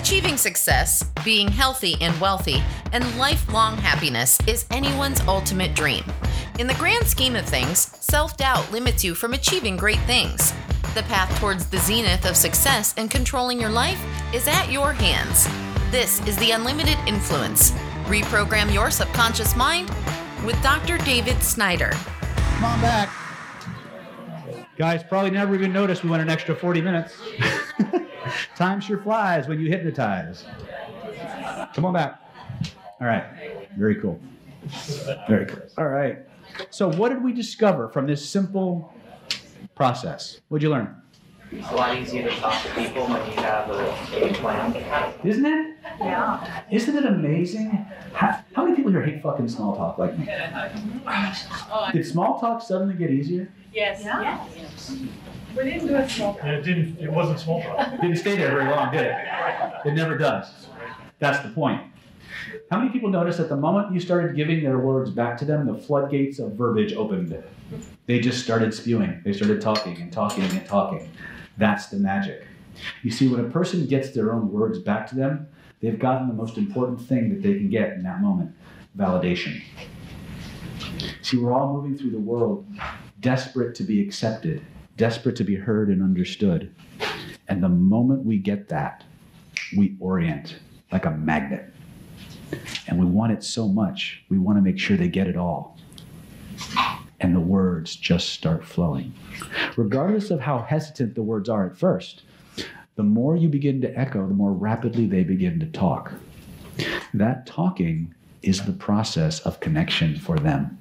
Achieving success, being healthy and wealthy, and lifelong happiness is anyone's ultimate dream. In the grand scheme of things, self doubt limits you from achieving great things. The path towards the zenith of success and controlling your life is at your hands. This is the Unlimited Influence. Reprogram your subconscious mind with Dr. David Snyder. Come on back. Guys probably never even noticed we went an extra 40 minutes. Time sure flies when you hypnotize. Come on back. All right. Very cool. Very cool. All right. So, what did we discover from this simple process? What'd you learn? It's a lot easier to talk to people when you have a, a plan. Isn't it? Yeah. Isn't it amazing? How, how many people here hate fucking small talk like me? Oh, did small talk suddenly get easier? Yes. Yes. We didn't do a small And it didn't, it wasn't small talk. Didn't stay there very long, did it? It never does. That's the point. How many people noticed that the moment you started giving their words back to them, the floodgates of verbiage opened? They just started spewing. They started talking and talking and talking. That's the magic. You see, when a person gets their own words back to them, they've gotten the most important thing that they can get in that moment validation. See, we're all moving through the world desperate to be accepted, desperate to be heard and understood. And the moment we get that, we orient like a magnet. And we want it so much, we want to make sure they get it all. And the words just start flowing. Regardless of how hesitant the words are at first, the more you begin to echo, the more rapidly they begin to talk. That talking is the process of connection for them.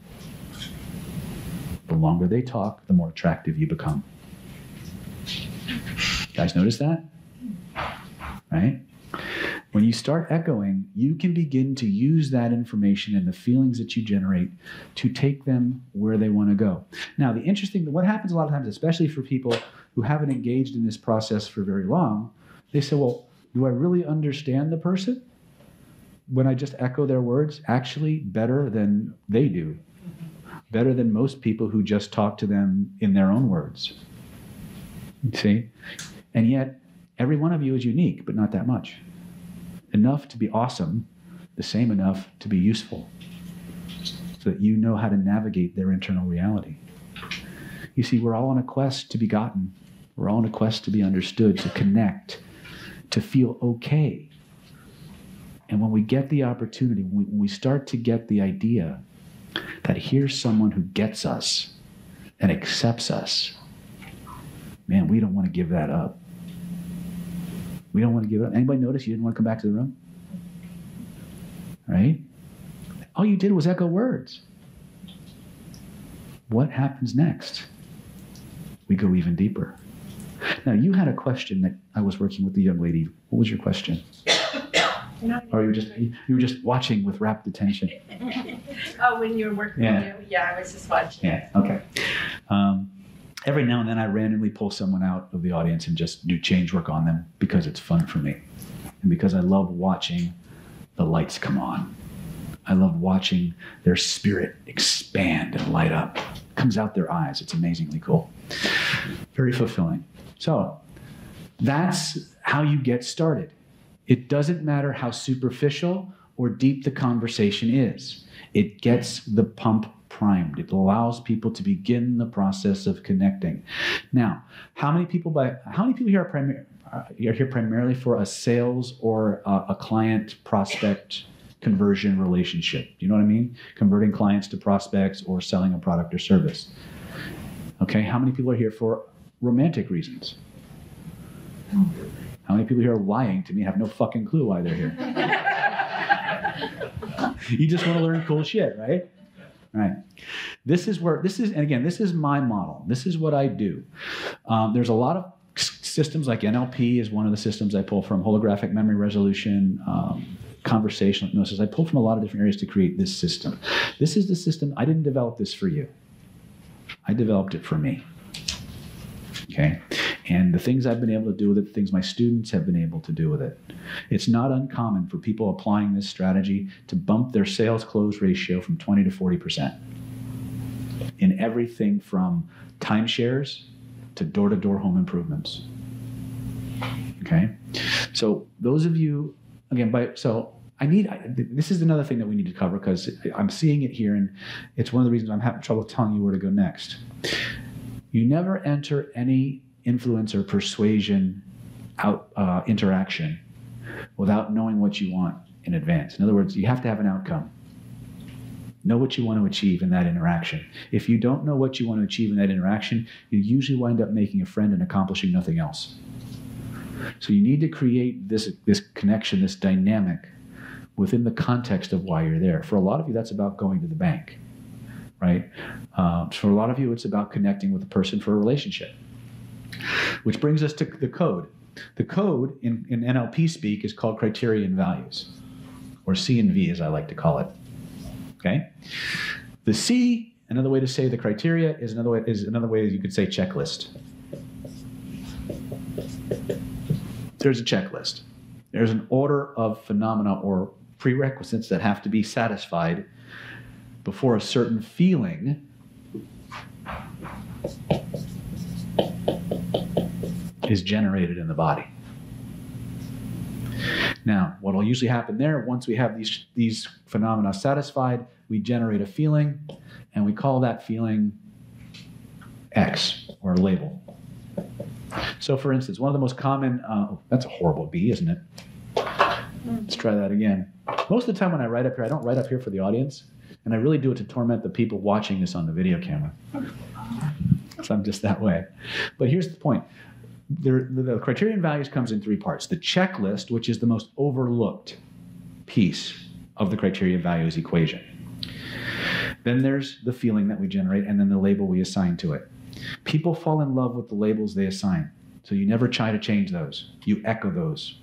The longer they talk, the more attractive you become. You Guys, notice that? Right? When you start echoing, you can begin to use that information and the feelings that you generate to take them where they want to go. Now, the interesting, thing, what happens a lot of times, especially for people who haven't engaged in this process for very long, they say, well, do I really understand the person? When I just echo their words, actually better than they do, better than most people who just talk to them in their own words. See? And yet, every one of you is unique, but not that much. Enough to be awesome, the same enough to be useful, so that you know how to navigate their internal reality. You see, we're all on a quest to be gotten, we're all on a quest to be understood, to connect, to feel okay. And when we get the opportunity, when we start to get the idea that here's someone who gets us and accepts us, man, we don't want to give that up. We don't want to give it up. Anybody notice you didn't want to come back to the room? Right? All you did was echo words. What happens next? We go even deeper. Now, you had a question that I was working with the young lady. What was your question? Or you were just you were just watching with rapt attention. Oh, when you were working Yeah. with you? Yeah, I was just watching. Yeah. Okay. Um, every now and then, I randomly pull someone out of the audience and just do change work on them because it's fun for me, and because I love watching the lights come on. I love watching their spirit expand and light up. comes out their eyes. It's amazingly cool. Very fulfilling. So that's how you get started. It doesn't matter how superficial or deep the conversation is. It gets the pump primed. It allows people to begin the process of connecting. Now, how many people by how many people here are primary uh, are here primarily for a sales or a, a client prospect conversion relationship? Do you know what I mean? Converting clients to prospects or selling a product or service. Okay, how many people are here for romantic reasons? Oh. How many people here are lying to me? Have no fucking clue why they're here. you just want to learn cool shit, right? Right. This is where this is, and again, this is my model. This is what I do. Um, there's a lot of systems like NLP is one of the systems I pull from, holographic memory resolution, um, conversational hypnosis. I pull from a lot of different areas to create this system. This is the system. I didn't develop this for you. I developed it for me. Okay. And the things I've been able to do with it, the things my students have been able to do with it. It's not uncommon for people applying this strategy to bump their sales close ratio from 20 to 40% in everything from timeshares to door to door home improvements. Okay? So those of you, again, by so I need I, this is another thing that we need to cover because I'm seeing it here, and it's one of the reasons I'm having trouble telling you where to go next. You never enter any influence or persuasion out uh, interaction without knowing what you want in advance. In other words, you have to have an outcome. Know what you want to achieve in that interaction. If you don't know what you want to achieve in that interaction, you usually wind up making a friend and accomplishing nothing else. So you need to create this, this connection, this dynamic within the context of why you're there. For a lot of you, that's about going to the bank, right? Um, for a lot of you, it's about connecting with a person for a relationship. Which brings us to the code. The code in, in NLP speak is called criterion values, or C and V as I like to call it. Okay? The C, another way to say the criteria is another way is another way you could say checklist. There's a checklist. There's an order of phenomena or prerequisites that have to be satisfied before a certain feeling is generated in the body. Now, what will usually happen there, once we have these, these phenomena satisfied, we generate a feeling, and we call that feeling X or label. So, for instance, one of the most common, uh, that's a horrible B, isn't it? Let's try that again. Most of the time when I write up here, I don't write up here for the audience, and I really do it to torment the people watching this on the video camera. So I'm just that way. But here's the point there, the criterion values comes in three parts. The checklist which is the most overlooked piece of the criterion values equation. Then there's the feeling that we generate and then the label we assign to it. People fall in love with the labels they assign so you never try to change those. You echo those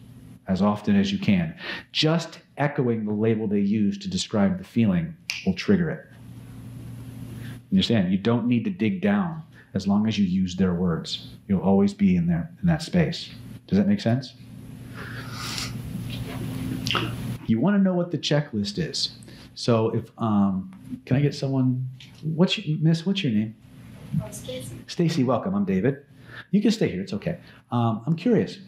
as often as you can. Just echoing the label they use to describe the feeling will trigger it. You understand? You don't need to dig down as long as you use their words. You'll always be in there in that space. Does that make sense? You want to know what the checklist is. So if um, can I get someone? What's your, Miss? What's your name? Stacy. Stacy, welcome. I'm David. You can stay here. It's okay. Um, I'm curious.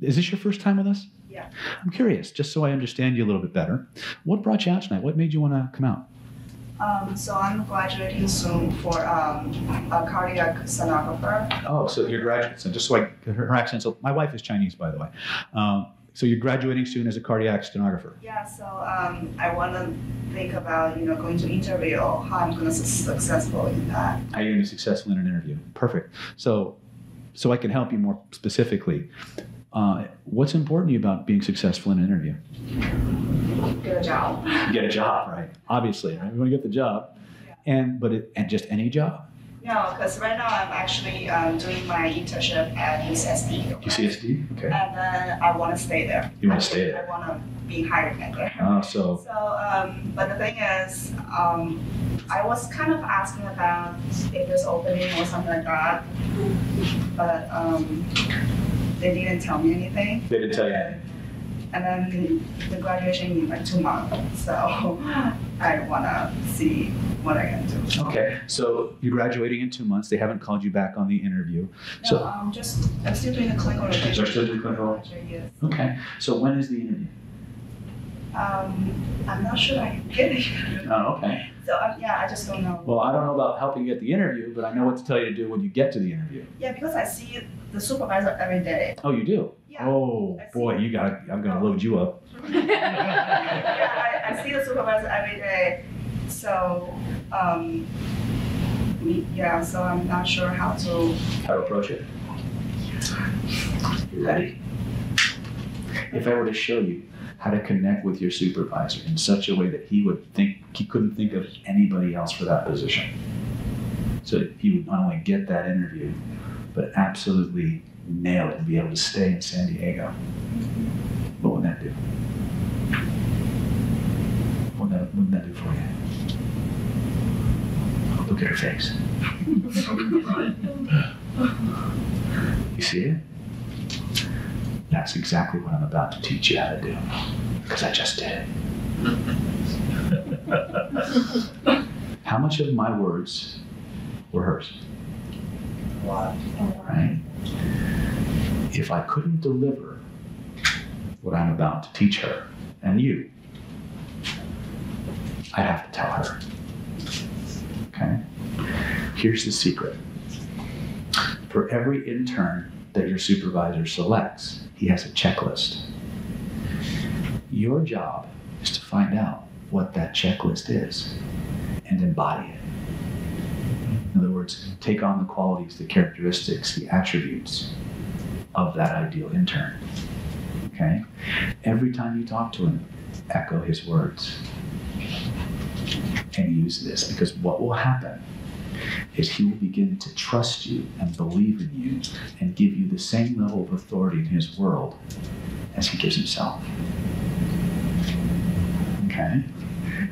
Is this your first time with us? Yeah. I'm curious, just so I understand you a little bit better. What brought you out tonight? What made you want to come out? Um, so I'm graduating soon for um, a cardiac sonographer. Oh, so you're graduating. So just so I, her, her accent. So my wife is Chinese, by the way. Um, so you're graduating soon as a cardiac stenographer. Yeah, so um, I want to think about you know going to interview, or how I'm going to be successful in that. How you're going to be successful in an interview. Perfect. So, so I can help you more specifically. Uh, what's important to you about being successful in an interview? Get a job. Get a job, right? Obviously, right? You want to get the job, and but it, and just any job. No, because right now I'm actually um, doing my internship at UCSD. UCSD. Okay. And then I want to stay there. You wanna stay there? I want to be hired at there. Uh, so So, um, but the thing is, um, I was kind of asking about if there's opening or something like that, but um, they didn't tell me anything. they didn't tell you. anything. And then the graduation in like two months, so I wanna see what I can do. Okay. So you're graduating in two months. They haven't called you back on the interview. No, So I'm just I'm still doing the clinical rotation. You're still doing clinical? Yes. okay. So when is the interview? Um, I'm not sure I can get it. Oh, okay. So uh, yeah, I just don't know. Well, I don't know about helping you get the interview, but I know what to tell you to do when you get to the interview. Yeah, because I see the supervisor every day. Oh, you do? Yeah. Oh, boy, you got. I'm gonna load you up. yeah, I, I see the supervisor every day. So, um, we- yeah, so I'm not sure how to. How to approach it? You ready? If I were to show you how to connect with your supervisor in such a way that he would think he couldn't think of anybody else for that position, so he would not only get that interview, but absolutely nail it and be able to stay in San Diego, what would that do? What would that, would that do for you? Look at her face. You see it? That's exactly what I'm about to teach you how to do. Because I just did. How much of my words were hers? Wow. Right? If I couldn't deliver what I'm about to teach her and you, I'd have to tell her. Okay? Here's the secret for every intern that your supervisor selects, he has a checklist. Your job is to find out what that checklist is and embody it. In other words, take on the qualities, the characteristics, the attributes of that ideal intern. Okay? Every time you talk to him, echo his words and use this because what will happen is he will begin to trust you and believe in you and give you the same level of authority in his world as he gives himself. Okay?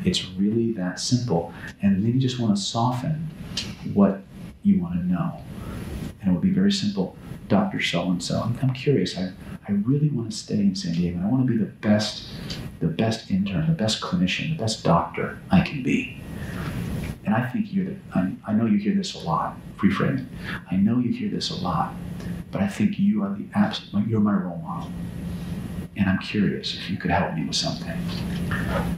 It's really that simple. And then you just want to soften what you want to know. And it will be very simple. Dr. So and so, I'm curious. I, I really want to stay in San Diego. I want to be the best, the best intern, the best clinician, the best doctor I can be. And I think you're the, I, I know you hear this a lot, reframing. I know you hear this a lot, but I think you are the absolute, you're my role model. And I'm curious if you could help me with something.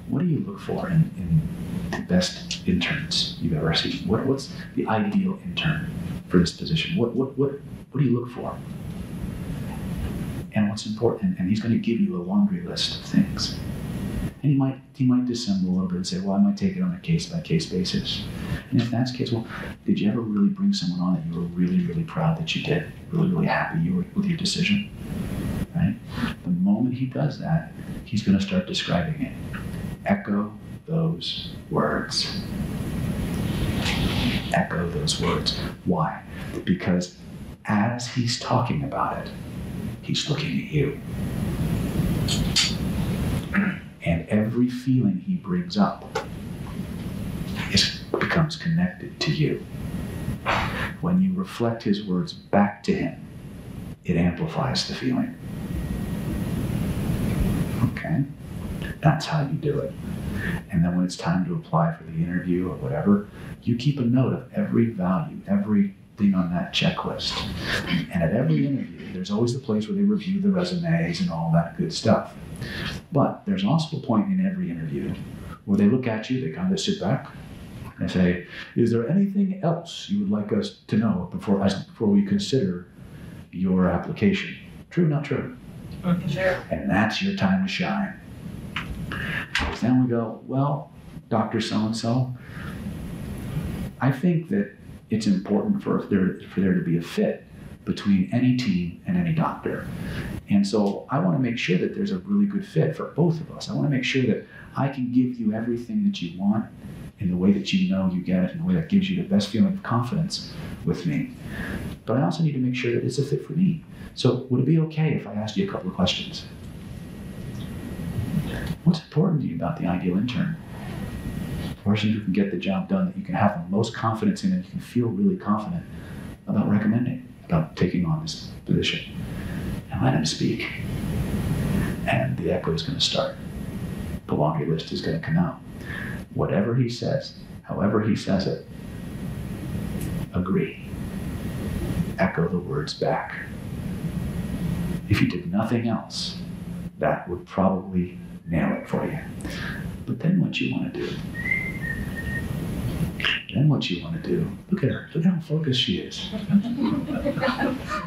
What do you look for in, in the best interns you've ever seen? What, what's the ideal intern for this position? What, what, what, what do you look for? And what's important? And he's going to give you a laundry list of things. And he might he might dissemble a little bit and say, well, I might take it on a case by case basis. And if that's the case, well, did you ever really bring someone on that you were really, really proud that you did? Really, really happy you were with your decision? Right? The moment he does that, he's going to start describing it. Echo those words. Echo those words. Why? Because as he's talking about it, he's looking at you. And every feeling he brings up becomes connected to you. When you reflect his words back to him, it amplifies the feeling. Okay? That's how you do it. And then when it's time to apply for the interview or whatever, you keep a note of every value, everything on that checklist. And at every interview, there's always the place where they review the resumes and all that good stuff. But there's also a point in every interview where they look at you, they kind of sit back, and say, Is there anything else you would like us to know before, before we consider your application? True, not true? Sure. And that's your time to shine. Because then we go, Well, Dr. So and so, I think that it's important for there, for there to be a fit between any team and any doctor. And so I want to make sure that there's a really good fit for both of us. I want to make sure that I can give you everything that you want in the way that you know you get it, in the way that gives you the best feeling of confidence with me. But I also need to make sure that it's a fit for me. So would it be okay if I asked you a couple of questions? What's important to you about the ideal intern? Person who can get the job done that you can have the most confidence in and you can feel really confident about recommending, about taking on this position. And let him speak. And the echo is going to start. The laundry list is going to come out. Whatever he says, however he says it, agree. Echo the words back. If you did nothing else, that would probably nail it for you. But then what you want to do? Then what you want to do? Look at her. Look how focused she is.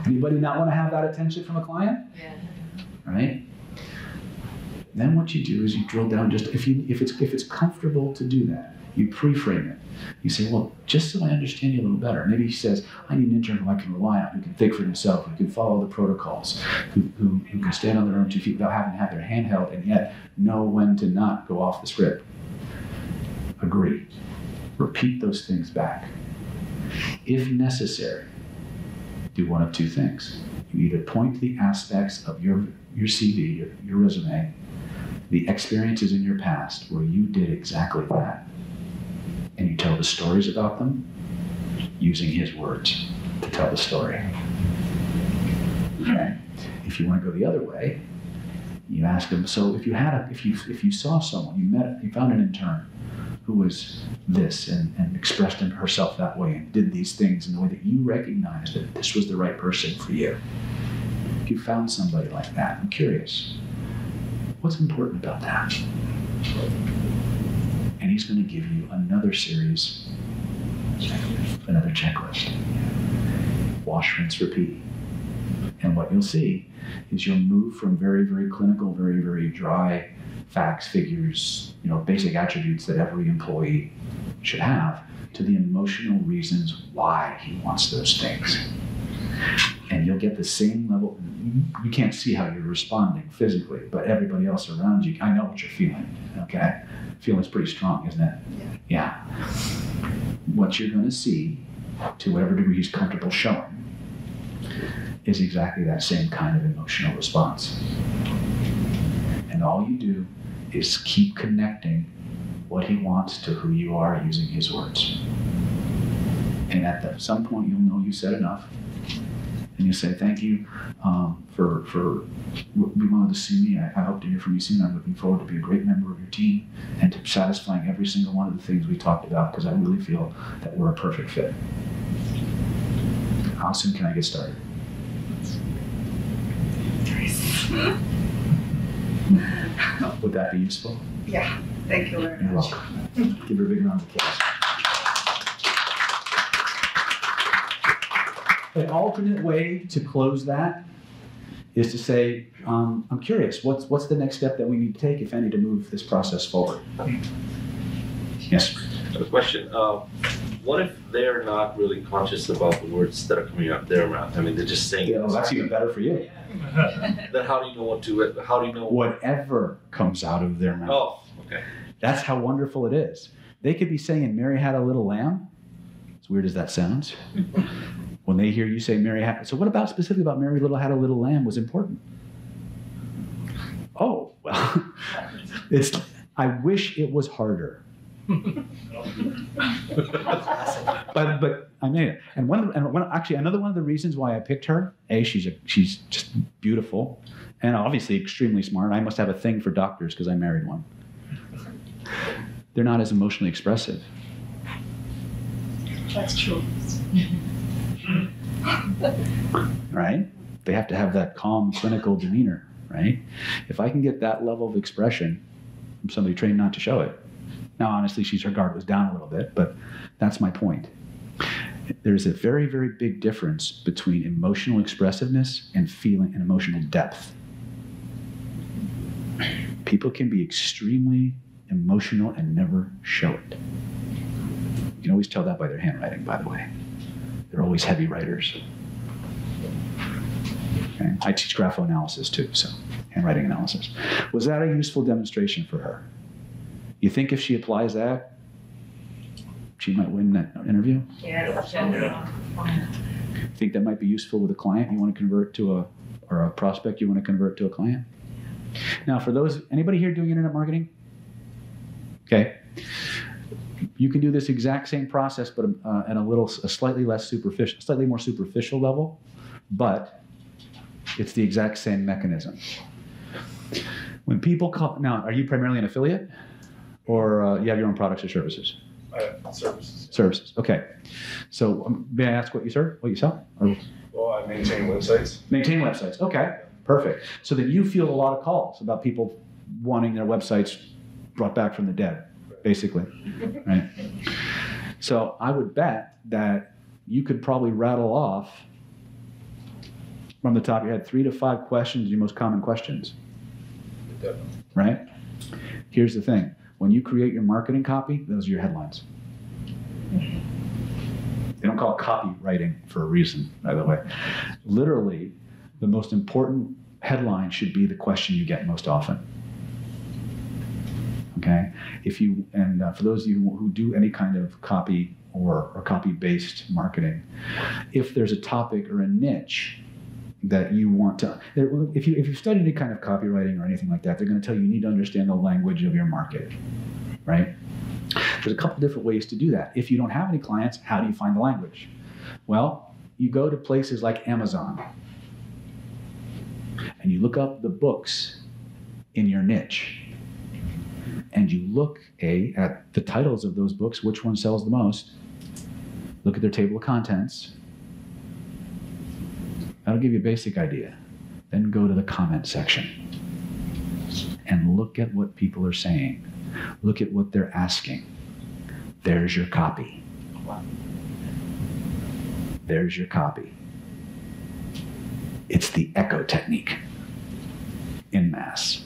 Anybody not want to have that attention from a client? Yeah. Right? Then what you do is you drill down just if you if it's if it's comfortable to do that, you pre-frame it. You say, well, just so I understand you a little better. Maybe he says, I need an intern who I can rely on, who can think for himself, who can follow the protocols, who, who, who can stand on their own two feet without having to have their hand held and yet know when to not go off the script. Agree. Repeat those things back. If necessary, do one of two things. You either point to the aspects of your, your CV, your, your resume, the experiences in your past where you did exactly that, and you tell the stories about them using his words to tell the story. Okay. If you want to go the other way, you ask him. So if you had a, if you if you saw someone, you met, you found an intern who was this and, and expressed herself that way and did these things in the way that you recognized that this was the right person for you. If you found somebody like that, I'm curious. What's important about that? And he's going to give you another series, another checklist. Wash, rinse, repeat. And what you'll see is you'll move from very, very clinical, very, very dry facts, figures, you know, basic attributes that every employee should have to the emotional reasons why he wants those things. And you'll get the same level. You can't see how you're responding physically, but everybody else around you, I know what you're feeling. Okay, feeling's pretty strong, isn't it? Yeah. What you're going to see, to whatever degree he's comfortable showing, is exactly that same kind of emotional response. And all you do is keep connecting what he wants to who you are using his words. And at the, some point, you'll know you said enough. And you say, Thank you um, for, for being willing to see me. I, I hope to hear from you soon. I'm looking forward to be a great member of your team and to satisfying every single one of the things we talked about because I really feel that we're a perfect fit. How soon can I get started? Would that be useful? Yeah, thank you very You're much. welcome. Give her a big round of applause. An alternate way to close that is to say, um, I'm curious, what's, what's the next step that we need to take, if any, to move this process forward? Yes. I have a question. Uh, what if they're not really conscious about the words that are coming out of their mouth? I mean, they're just saying. Yeah, well, that's even better for you. Then how do you know what to? How do you know? Whatever comes out of their mouth. Oh, okay. That's how wonderful it is. They could be saying, Mary had a little lamb. As weird as that sounds. when they hear you say Mary had, so what about specifically about Mary Little had a little lamb was important? Oh, well, it's, I wish it was harder. But but I made it. And one of the, and one actually another one of the reasons why I picked her, a she's a she's just beautiful, and obviously extremely smart. I must have a thing for doctors because I married one. They're not as emotionally expressive. That's true. right? They have to have that calm, clinical demeanor, right? If I can get that level of expression from somebody trained not to show it. Now, honestly, she's her guard was down a little bit, but that's my point. There's a very, very big difference between emotional expressiveness and feeling and emotional depth. People can be extremely emotional and never show it. You can always tell that by their handwriting, by the way. They're always heavy writers. Okay. I teach graphoanalysis too, so handwriting analysis. Was that a useful demonstration for her? You think if she applies that, she might win that interview? Yeah. Think that might be useful with a client you want to convert to a, or a prospect you want to convert to a client? Now, for those, anybody here doing internet marketing? Okay. You can do this exact same process, but uh, at a little, a slightly less superficial, slightly more superficial level, but it's the exact same mechanism. When people call, now, are you primarily an affiliate, or uh, you have your own products or services? Uh, services. Services. Okay. So um, may I ask what you serve, what you sell, or Well, I maintain websites. maintain websites? Okay. Perfect. So then you field a lot of calls about people wanting their websites brought back from the dead, basically, right? So I would bet that you could probably rattle off from the top of your head three to five questions, your most common questions, Definitely. right? Here's the thing when you create your marketing copy, those are your headlines. They don't call it copywriting for a reason, by the way. Literally, the most important headline should be the question you get most often. Okay? If you, and uh, for those of you who do any kind of copy or, or copy based marketing, if there's a topic or a niche that you want to, if, you, if you've studied any kind of copywriting or anything like that, they're going to tell you you need to understand the language of your market, right? There's a couple different ways to do that. If you don't have any clients, how do you find the language? Well, you go to places like Amazon and you look up the books in your niche and you look a at the titles of those books which one sells the most look at their table of contents that'll give you a basic idea then go to the comment section and look at what people are saying. Look at what they're asking. There's your copy. There's your copy. It's the echo technique in mass.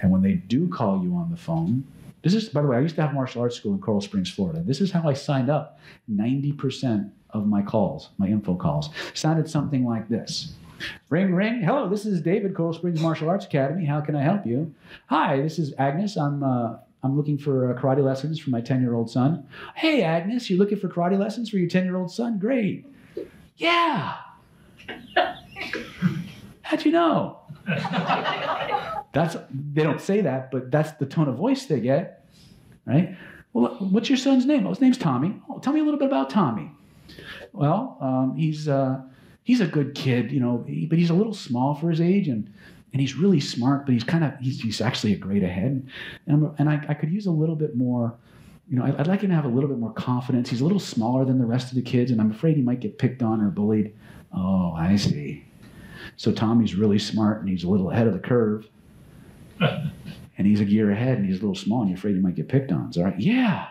And when they do call you on the phone, this is, by the way, I used to have martial arts school in Coral Springs, Florida. This is how I signed up 90% of my calls, my info calls. Sounded something like this Ring, ring. Hello, this is David, Coral Springs Martial Arts Academy. How can I help you? Hi, this is Agnes. I'm, uh, I'm looking for uh, karate lessons for my 10 year old son. Hey, Agnes, you're looking for karate lessons for your 10 year old son? Great. Yeah. How'd you know? That's they don't say that, but that's the tone of voice they get, right? Well, what's your son's name? Oh, his name's Tommy. Oh, tell me a little bit about Tommy. Well, um, he's uh, he's a good kid, you know, but he's a little small for his age, and and he's really smart, but he's kind of he's, he's actually a grade ahead, and and I, I could use a little bit more. You know, I'd, I'd like him to have a little bit more confidence. He's a little smaller than the rest of the kids, and I'm afraid he might get picked on or bullied. Oh, I see. So Tommy's really smart and he's a little ahead of the curve. and he's a gear ahead and he's a little small and you're afraid he might get picked on. Is that? Yeah.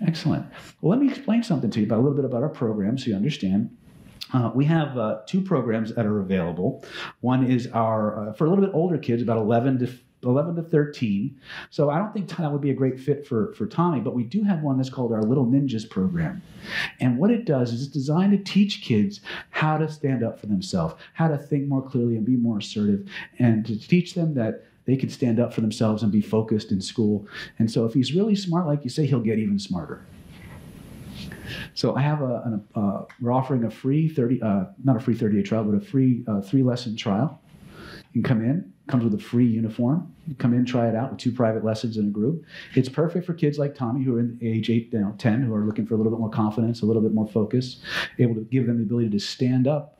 Excellent. Well, let me explain something to you about a little bit about our program so you understand. Uh, we have uh, two programs that are available. One is our uh, for a little bit older kids, about 11 to 11 to 13. So I don't think that would be a great fit for for Tommy, but we do have one that's called our Little Ninjas program. And what it does is it's designed to teach kids how to stand up for themselves, how to think more clearly and be more assertive, and to teach them that they can stand up for themselves and be focused in school. And so if he's really smart, like you say, he'll get even smarter. So I have a, an, uh, we're offering a free 30, uh, not a free 30 day trial, but a free uh, three lesson trial. You can come in, comes with a free uniform. You come in, try it out with two private lessons in a group. It's perfect for kids like Tommy who are in age eight, you know, 10, who are looking for a little bit more confidence, a little bit more focus, able to give them the ability to stand up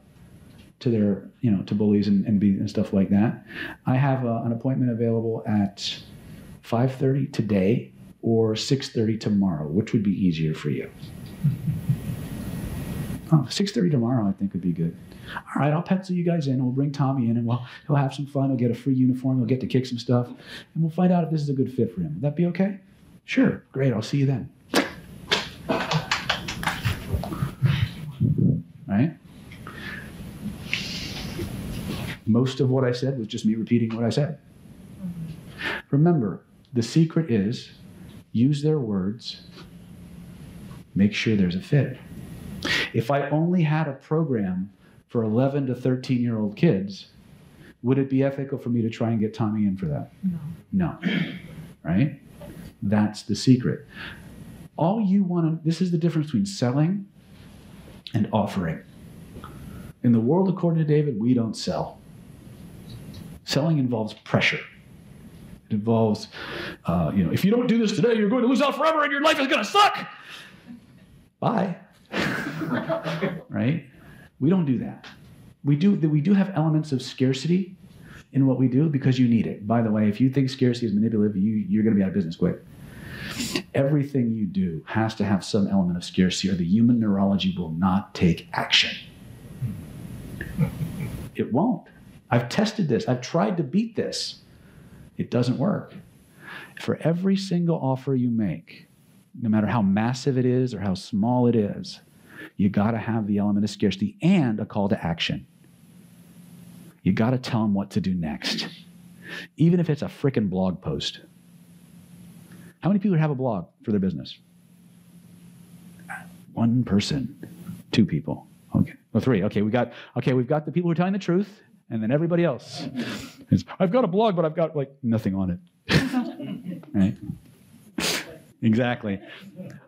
to their, you know, to bullies and, and be and stuff like that. I have uh, an appointment available at 5:30 today or 6:30 tomorrow. Which would be easier for you? Oh, 6:30 tomorrow, I think would be good. All right, I'll pencil you guys in. We'll bring Tommy in, and we'll he'll have some fun. He'll get a free uniform. He'll get to kick some stuff, and we'll find out if this is a good fit for him. Would that be okay? Sure. Great. I'll see you then. Right? Most of what I said was just me repeating what I said. Remember, the secret is use their words, make sure there's a fit. If I only had a program for 11 to 13 year old kids, would it be ethical for me to try and get Tommy in for that? No. No. Right? That's the secret. All you want to, this is the difference between selling and offering. In the world according to David, we don't sell. Selling involves pressure. It involves, uh, you know, if you don't do this today, you're going to lose out forever and your life is going to suck. Bye. right? We don't do that. We do, we do have elements of scarcity in what we do because you need it. By the way, if you think scarcity is manipulative, you, you're going to be out of business quick. Everything you do has to have some element of scarcity, or the human neurology will not take action. It won't. I've tested this, I've tried to beat this. It doesn't work. For every single offer you make, no matter how massive it is or how small it is, you got to have the element of scarcity and a call to action. You got to tell them what to do next, even if it's a freaking blog post. How many people have a blog for their business? One person, two people. Okay, well, three. Okay, we got. Okay, we've got the people who are telling the truth, and then everybody else. It's, I've got a blog, but I've got like nothing on it. right? Exactly.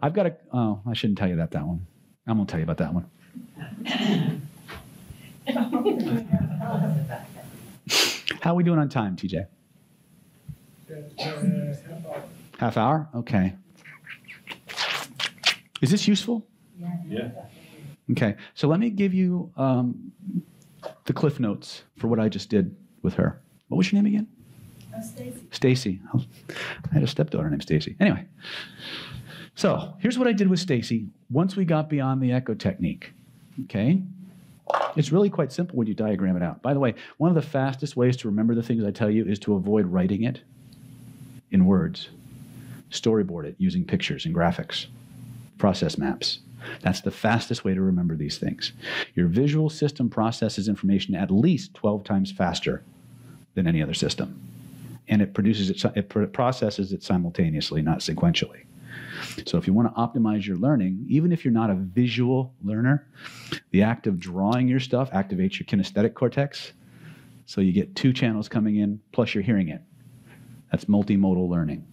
I've got a. Oh, I shouldn't tell you that. That one. I'm gonna tell you about that one. How are we doing on time, TJ? Half hour? Okay. Is this useful? Yeah. Okay. So let me give you um, the cliff notes for what I just did with her. What was your name again? Uh, Stacy. Oh, I had a stepdaughter named Stacy. Anyway, so here's what I did with Stacy once we got beyond the echo technique. Okay, It's really quite simple when you diagram it out. By the way, one of the fastest ways to remember the things I tell you is to avoid writing it in words. Storyboard it using pictures and graphics, process maps. That's the fastest way to remember these things. Your visual system processes information at least 12 times faster than any other system. And it produces it, it processes it simultaneously, not sequentially. So if you want to optimize your learning, even if you're not a visual learner, the act of drawing your stuff activates your kinesthetic cortex. So you get two channels coming in, plus you're hearing it. That's multimodal learning.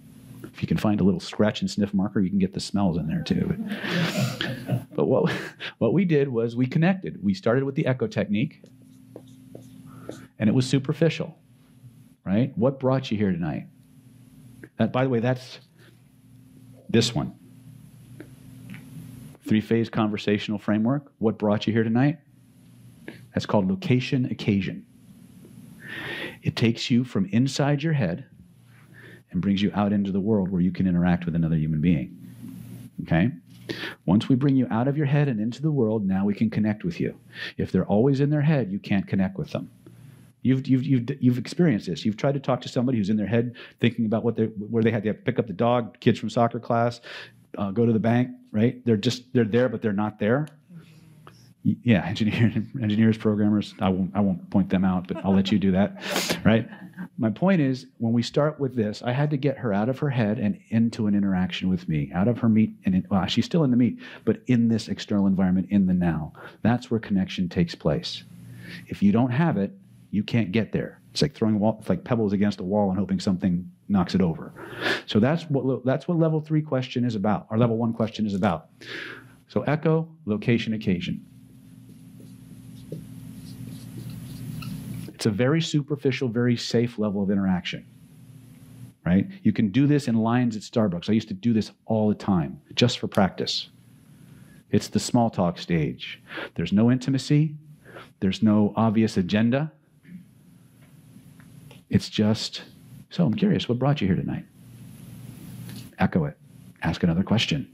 If you can find a little scratch and sniff marker, you can get the smells in there too. but what, what we did was we connected. We started with the echo technique, and it was superficial, right? What brought you here tonight? That, by the way, that's this one. Three phase conversational framework. What brought you here tonight? That's called location occasion. It takes you from inside your head and brings you out into the world where you can interact with another human being. Okay? Once we bring you out of your head and into the world, now we can connect with you. If they're always in their head, you can't connect with them. You've, you've, you've, you've experienced this. You've tried to talk to somebody who's in their head thinking about what they where they had to pick up the dog, kids from soccer class, uh, go to the bank, right? They're just they're there, but they're not there. Yeah, engineers, engineers, programmers. I won't I won't point them out, but I'll let you do that, right? My point is, when we start with this, I had to get her out of her head and into an interaction with me, out of her meat, and in, well, she's still in the meat, but in this external environment, in the now. That's where connection takes place. If you don't have it, you can't get there. It's like throwing wall, it's like pebbles against a wall and hoping something knocks it over. So that's what that's what level three question is about, or level one question is about. So echo, location, occasion. It's a very superficial, very safe level of interaction. Right? You can do this in lines at Starbucks. I used to do this all the time, just for practice. It's the small talk stage. There's no intimacy, there's no obvious agenda. It's just, so I'm curious, what brought you here tonight? Echo it. Ask another question.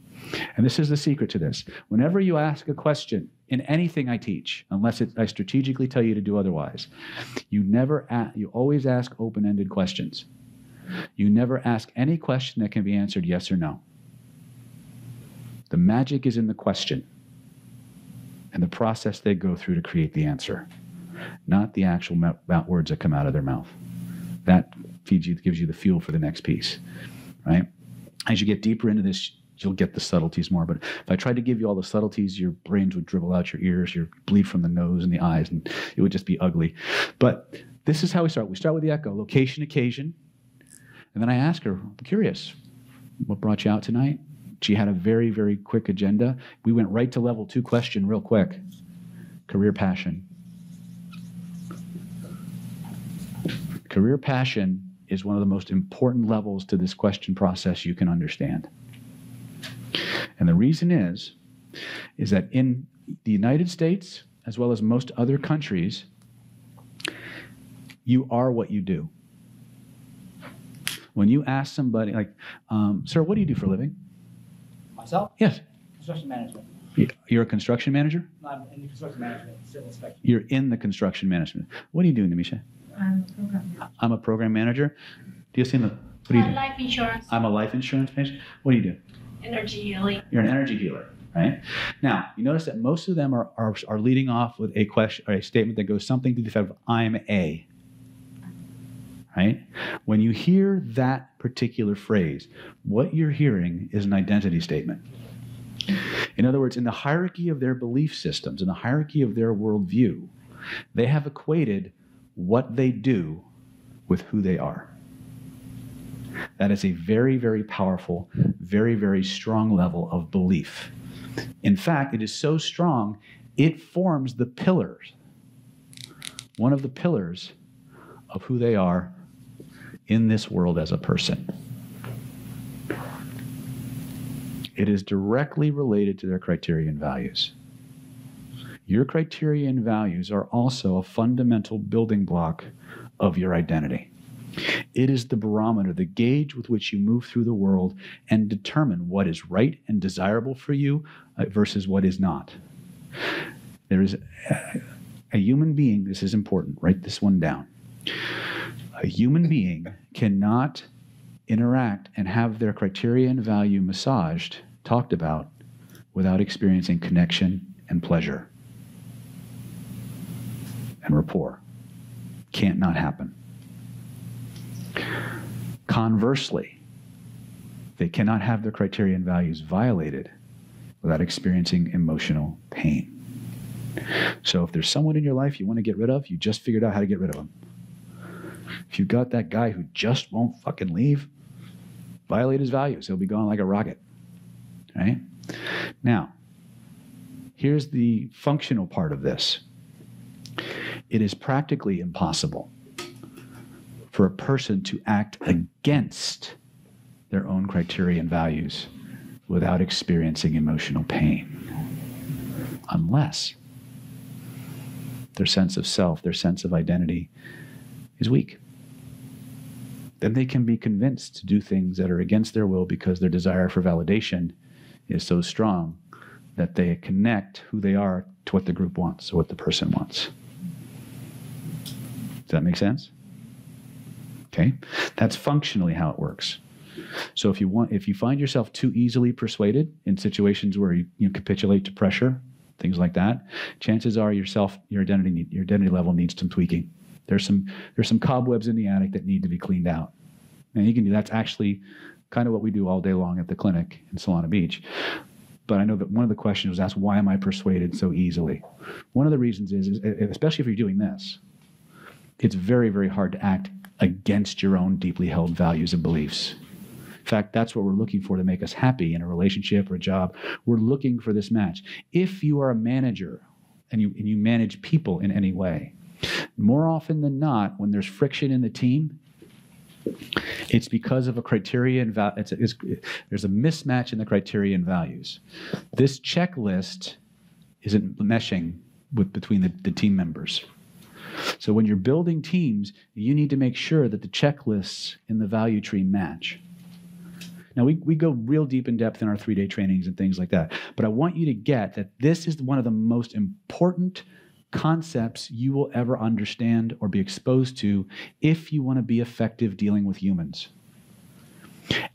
And this is the secret to this. Whenever you ask a question in anything I teach, unless it, I strategically tell you to do otherwise, you never ask, you always ask open-ended questions. You never ask any question that can be answered yes or no. The magic is in the question and the process they go through to create the answer, not the actual words that come out of their mouth. That feeds you, gives you the fuel for the next piece, right? As you get deeper into this, you'll get the subtleties more. But if I tried to give you all the subtleties, your brains would dribble out your ears, your bleed from the nose and the eyes, and it would just be ugly. But this is how we start. We start with the echo, location, occasion, and then I ask her, I'm curious, what brought you out tonight? She had a very, very quick agenda. We went right to level two question real quick career passion. Career passion is one of the most important levels to this question process you can understand. And the reason is, is that in the United States, as well as most other countries, you are what you do. When you ask somebody, like, um, sir, what do you do for a living? Myself? Yes. Construction management. You're a construction manager? No, I'm in the construction management, civil inspection. You're in the construction management. What are you doing, Namisha? I'm a program. manager. I'm a program manager. Do you see the, what do you do? Life insurance, I'm a life insurance manager. What do you do? Energy healing. You're an energy healer, right? Now, you notice that most of them are, are, are leading off with a question or a statement that goes something to the effect of, I'm a. Right? When you hear that particular phrase, what you're hearing is an identity statement. In other words, in the hierarchy of their belief systems, in the hierarchy of their worldview, they have equated what they do with who they are. That is a very, very powerful, very, very strong level of belief. In fact, it is so strong, it forms the pillars, one of the pillars of who they are in this world as a person. It is directly related to their criterion values. Your criterion values are also a fundamental building block of your identity. It is the barometer, the gauge with which you move through the world and determine what is right and desirable for you uh, versus what is not. There is a, a human being, this is important, write this one down. A human being cannot interact and have their criteria and value massaged, talked about, without experiencing connection and pleasure and rapport. Can't not happen. Conversely, they cannot have their criteria and values violated without experiencing emotional pain. So if there's someone in your life you want to get rid of, you just figured out how to get rid of them. If you've got that guy who just won't fucking leave, violate his values. He'll be gone like a rocket. Right? Now, here's the functional part of this it is practically impossible for a person to act against their own criteria and values without experiencing emotional pain. Unless their sense of self, their sense of identity is weak. Then they can be convinced to do things that are against their will because their desire for validation is so strong that they connect who they are to what the group wants or what the person wants. Does that make sense? Okay? That's functionally how it works. So if you want if you find yourself too easily persuaded in situations where you, you capitulate to pressure, things like that, chances are yourself your identity your identity level needs some tweaking. There's some there's some cobwebs in the attic that need to be cleaned out. And you can do that's actually kind of what we do all day long at the clinic in Solana Beach. But I know that one of the questions was asked, why am I persuaded so easily? One of the reasons is, is especially if you're doing this, it's very, very hard to act against your own deeply held values and beliefs. In fact, that's what we're looking for to make us happy in a relationship or a job. We're looking for this match. If you are a manager and you, and you manage people in any way, more often than not, when there's friction in the team, it's because of a criteria and val- it's, it's, there's a mismatch in the criteria and values. This checklist isn't meshing with between the, the team members. So when you're building teams, you need to make sure that the checklists in the value tree match. Now, we, we go real deep in depth in our three day trainings and things like that. But I want you to get that this is one of the most important concepts you will ever understand or be exposed to if you want to be effective dealing with humans.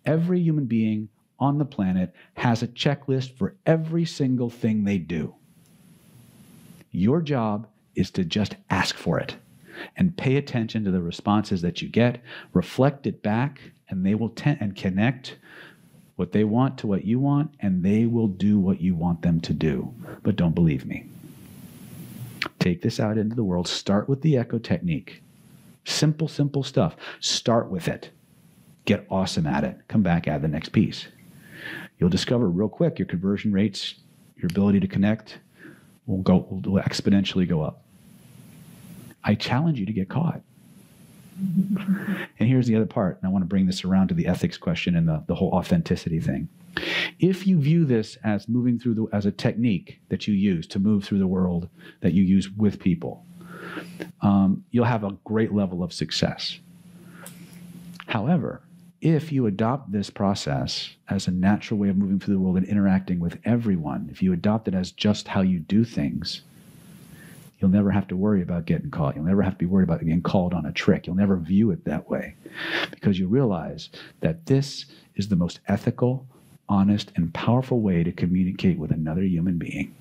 Every human being on the planet has a checklist for every single thing they do. Your job is to just ask for it and pay attention to the responses that you get, reflect it back, and they will tend and connect what they want to what you want, and they will do what you want them to do. But don't believe me. Take this out into the world. Start with the echo technique. Simple, simple stuff. Start with it. Get awesome at it. Come back, add the next piece. You'll discover real quick your conversion rates, your ability to connect will go will exponentially go up. I challenge you to get caught. and here's the other part, and I want to bring this around to the ethics question and the, the whole authenticity thing. If you view this as moving through the as a technique that you use to move through the world that you use with people, um, you'll have a great level of success. However, if you adopt this process as a natural way of moving through the world and interacting with everyone, if you adopt it as just how you do things, you'll never have to worry about getting caught. You'll never have to be worried about getting called on a trick. You'll never view it that way because you realize that this is the most ethical, honest, and powerful way to communicate with another human being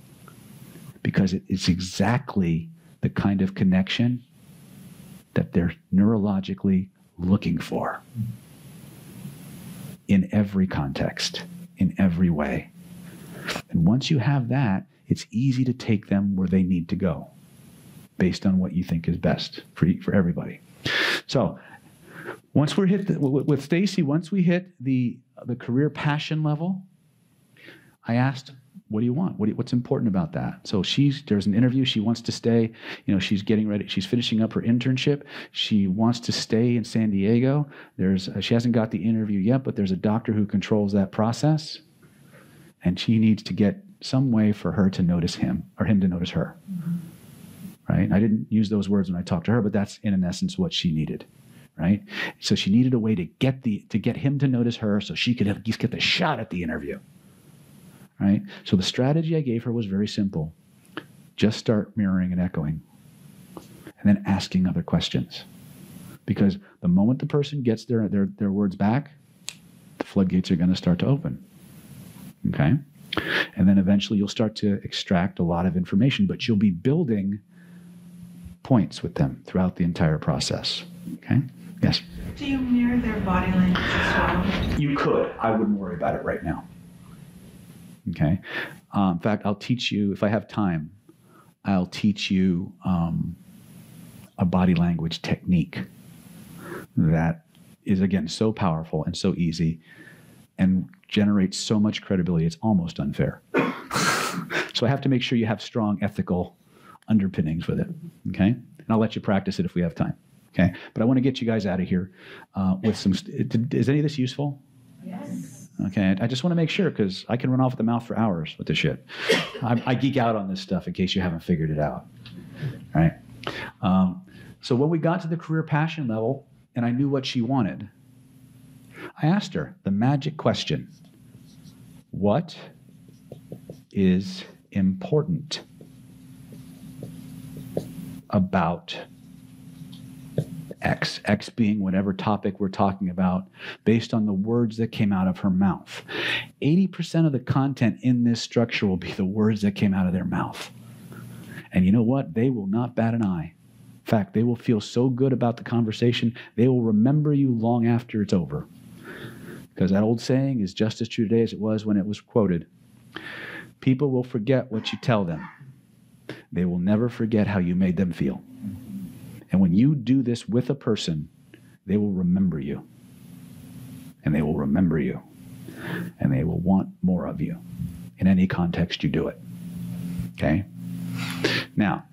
because it's exactly the kind of connection that they're neurologically looking for in every context, in every way. And once you have that, it's easy to take them where they need to go based on what you think is best for, for everybody. So once we're hit the, with Stacy, once we hit the, the career passion level, I asked, what do you want? What do you, what's important about that? So she's there's an interview. She wants to stay. You know, she's getting ready. She's finishing up her internship. She wants to stay in San Diego. There's she hasn't got the interview yet, but there's a doctor who controls that process, and she needs to get some way for her to notice him or him to notice her. Mm-hmm. Right? I didn't use those words when I talked to her, but that's in an essence what she needed right? So she needed a way to get the to get him to notice her, so she could at least get the shot at the interview right? So the strategy I gave her was very simple. just start mirroring and echoing and then asking other questions. Because the moment the person gets their, their, their words back, the floodgates are going to start to open. Okay? And then eventually you'll start to extract a lot of information, but you'll be building points with them throughout the entire process. Okay? Yes? Do you mirror their body language as well? You could. I wouldn't worry about it right now. Okay. Um, in fact, I'll teach you, if I have time, I'll teach you um, a body language technique that is, again, so powerful and so easy and generates so much credibility, it's almost unfair. so I have to make sure you have strong ethical underpinnings with it. Okay. And I'll let you practice it if we have time. Okay. But I want to get you guys out of here uh, with some. St- is any of this useful? Yes. Okay, I just want to make sure because I can run off at the mouth for hours with this shit. I, I geek out on this stuff in case you haven't figured it out. All right. Um, so when we got to the career passion level and I knew what she wanted, I asked her the magic question What is important about X, X being whatever topic we're talking about, based on the words that came out of her mouth. 80% of the content in this structure will be the words that came out of their mouth. And you know what? They will not bat an eye. In fact, they will feel so good about the conversation, they will remember you long after it's over. Because that old saying is just as true today as it was when it was quoted. People will forget what you tell them, they will never forget how you made them feel. And when you do this with a person, they will remember you. And they will remember you. And they will want more of you in any context you do it. Okay? Now,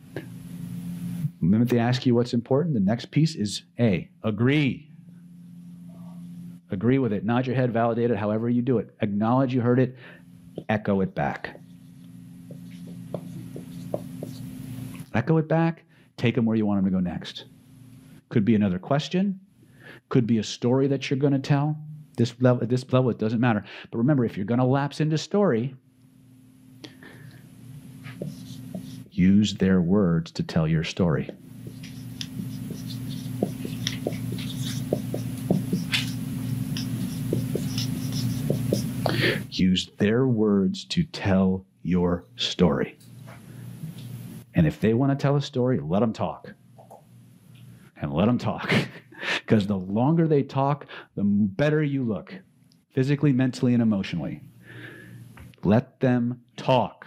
the they ask you what's important, the next piece is A, agree. Agree with it. Nod your head, validate it, however you do it. Acknowledge you heard it, echo it back. Echo it back, take them where you want them to go next. Could be another question, could be a story that you're going to tell. This level, at this level, it doesn't matter. But remember, if you're going to lapse into story, use their words to tell your story. Use their words to tell your story. And if they want to tell a story, let them talk. And let them talk. Because the longer they talk, the better you look, physically, mentally, and emotionally. Let them talk.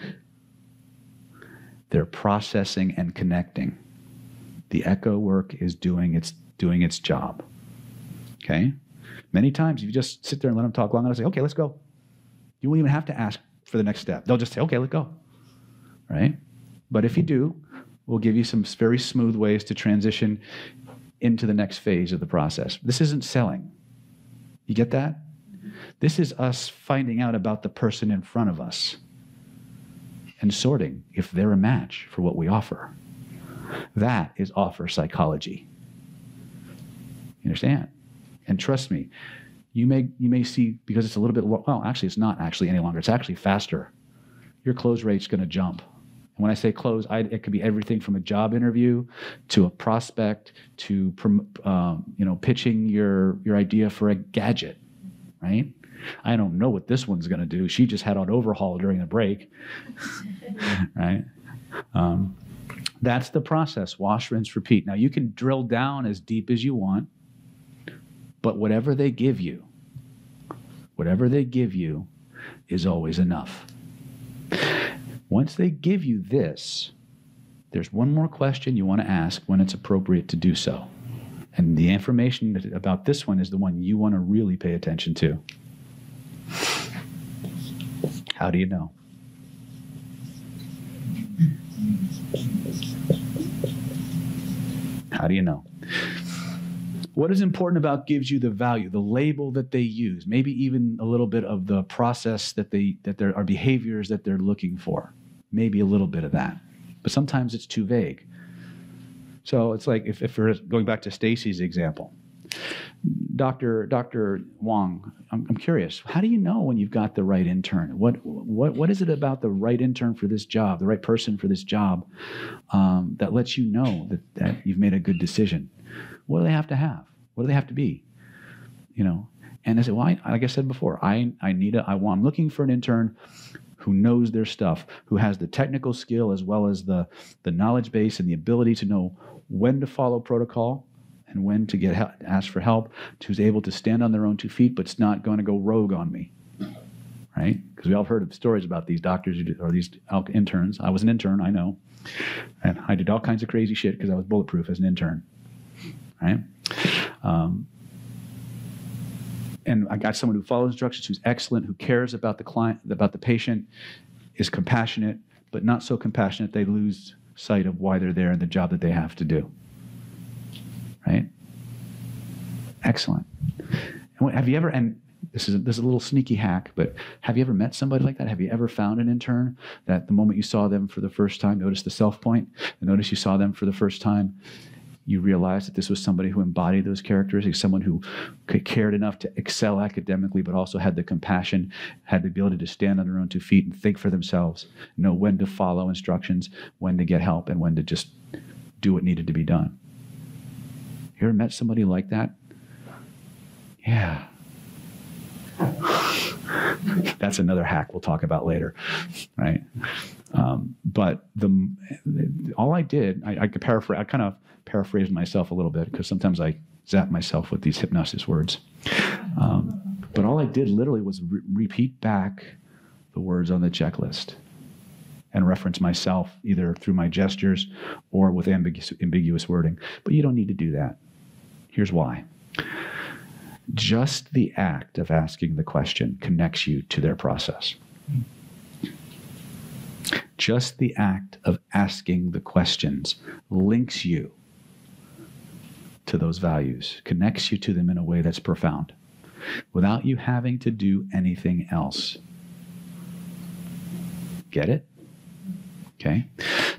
They're processing and connecting. The echo work is doing its doing its job. Okay? Many times you just sit there and let them talk long enough say, okay, let's go. You won't even have to ask for the next step. They'll just say, okay, let's go. Right? But if you do, we'll give you some very smooth ways to transition into the next phase of the process. This isn't selling. You get that? This is us finding out about the person in front of us and sorting if they're a match for what we offer. That is offer psychology. You understand? And trust me, you may you may see because it's a little bit well, actually it's not actually any longer. It's actually faster. Your close rate's going to jump. And when I say close, I, it could be everything from a job interview to a prospect to um, you know pitching your your idea for a gadget, right? I don't know what this one's going to do. She just had an overhaul during the break, right? Um, that's the process. Wash, rinse, repeat. Now you can drill down as deep as you want, but whatever they give you, whatever they give you, is always enough. Once they give you this, there's one more question you want to ask when it's appropriate to do so. And the information about this one is the one you want to really pay attention to. How do you know? How do you know? What is important about gives you the value, the label that they use, maybe even a little bit of the process that they that there are behaviors that they're looking for. Maybe a little bit of that. But sometimes it's too vague. So it's like if, if we're going back to Stacy's example, Dr. Dr. Wong, I'm, I'm curious. How do you know when you've got the right intern? What what what is it about the right intern for this job, the right person for this job, um, that lets you know that, that you've made a good decision? What do they have to have? What do they have to be? You know. And I said, well, I, like I said before, I I need a I want I'm looking for an intern who knows their stuff, who has the technical skill as well as the the knowledge base and the ability to know when to follow protocol and when to get help, ask for help, who's able to stand on their own two feet, but's not going to go rogue on me. Right? Because we all heard of stories about these doctors or these interns. I was an intern, I know. And I did all kinds of crazy shit because I was bulletproof as an intern. Right? Um, and I got someone who follows instructions, who's excellent, who cares about the client, about the patient, is compassionate, but not so compassionate they lose sight of why they're there and the job that they have to do. Right? Excellent. What, have you ever, and this is, a, this is a little sneaky hack, but have you ever met somebody like that? Have you ever found an intern that the moment you saw them for the first time, notice the self point, and notice you saw them for the first time, you realized that this was somebody who embodied those characteristics, someone who cared enough to excel academically, but also had the compassion, had the ability to stand on their own two feet and think for themselves, know when to follow instructions, when to get help, and when to just do what needed to be done. You ever met somebody like that? Yeah. That's another hack we'll talk about later, right? Um, but the all I did, I, I could paraphrase. I kind of paraphrased myself a little bit because sometimes I zap myself with these hypnosis words. Um, but all I did literally was re- repeat back the words on the checklist and reference myself either through my gestures or with ambiguous, ambiguous wording. But you don't need to do that. Here's why. Just the act of asking the question connects you to their process. Just the act of asking the questions links you to those values, connects you to them in a way that's profound without you having to do anything else. Get it? Okay.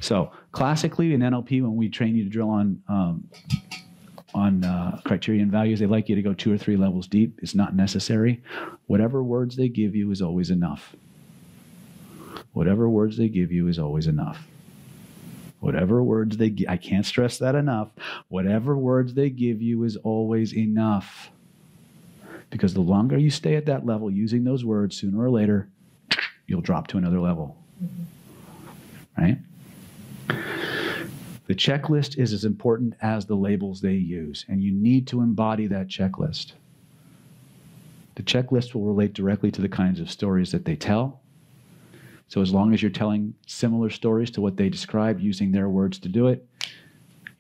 So, classically in NLP, when we train you to drill on um, on uh, criteria and values, they like you to go two or three levels deep. It's not necessary. Whatever words they give you is always enough. Whatever words they give you is always enough. Whatever words they I can't stress that enough. Whatever words they give you is always enough. Because the longer you stay at that level using those words, sooner or later, you'll drop to another level. Mm-hmm. Right? The checklist is as important as the labels they use, and you need to embody that checklist. The checklist will relate directly to the kinds of stories that they tell. So, as long as you're telling similar stories to what they describe using their words to do it,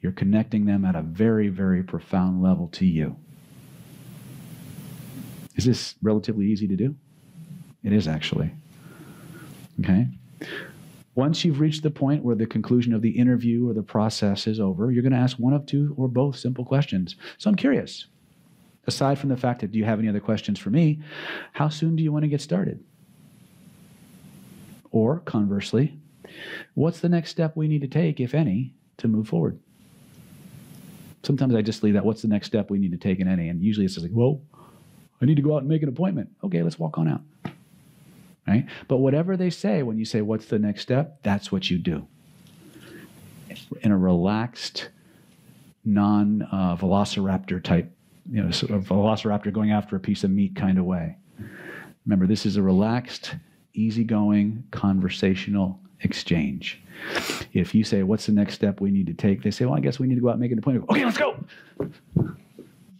you're connecting them at a very, very profound level to you. Is this relatively easy to do? It is actually. Okay? Once you've reached the point where the conclusion of the interview or the process is over, you're going to ask one of two or both simple questions. So I'm curious, aside from the fact that do you have any other questions for me, how soon do you want to get started? Or conversely, what's the next step we need to take, if any, to move forward? Sometimes I just leave that, what's the next step we need to take in any? And usually it's just like, well, I need to go out and make an appointment. Okay, let's walk on out right? But whatever they say when you say, What's the next step? That's what you do. In a relaxed, non uh, velociraptor type, you know, sort of velociraptor going after a piece of meat kind of way. Remember, this is a relaxed, easygoing, conversational exchange. If you say, What's the next step we need to take? They say, Well, I guess we need to go out and make an appointment. Okay, let's go.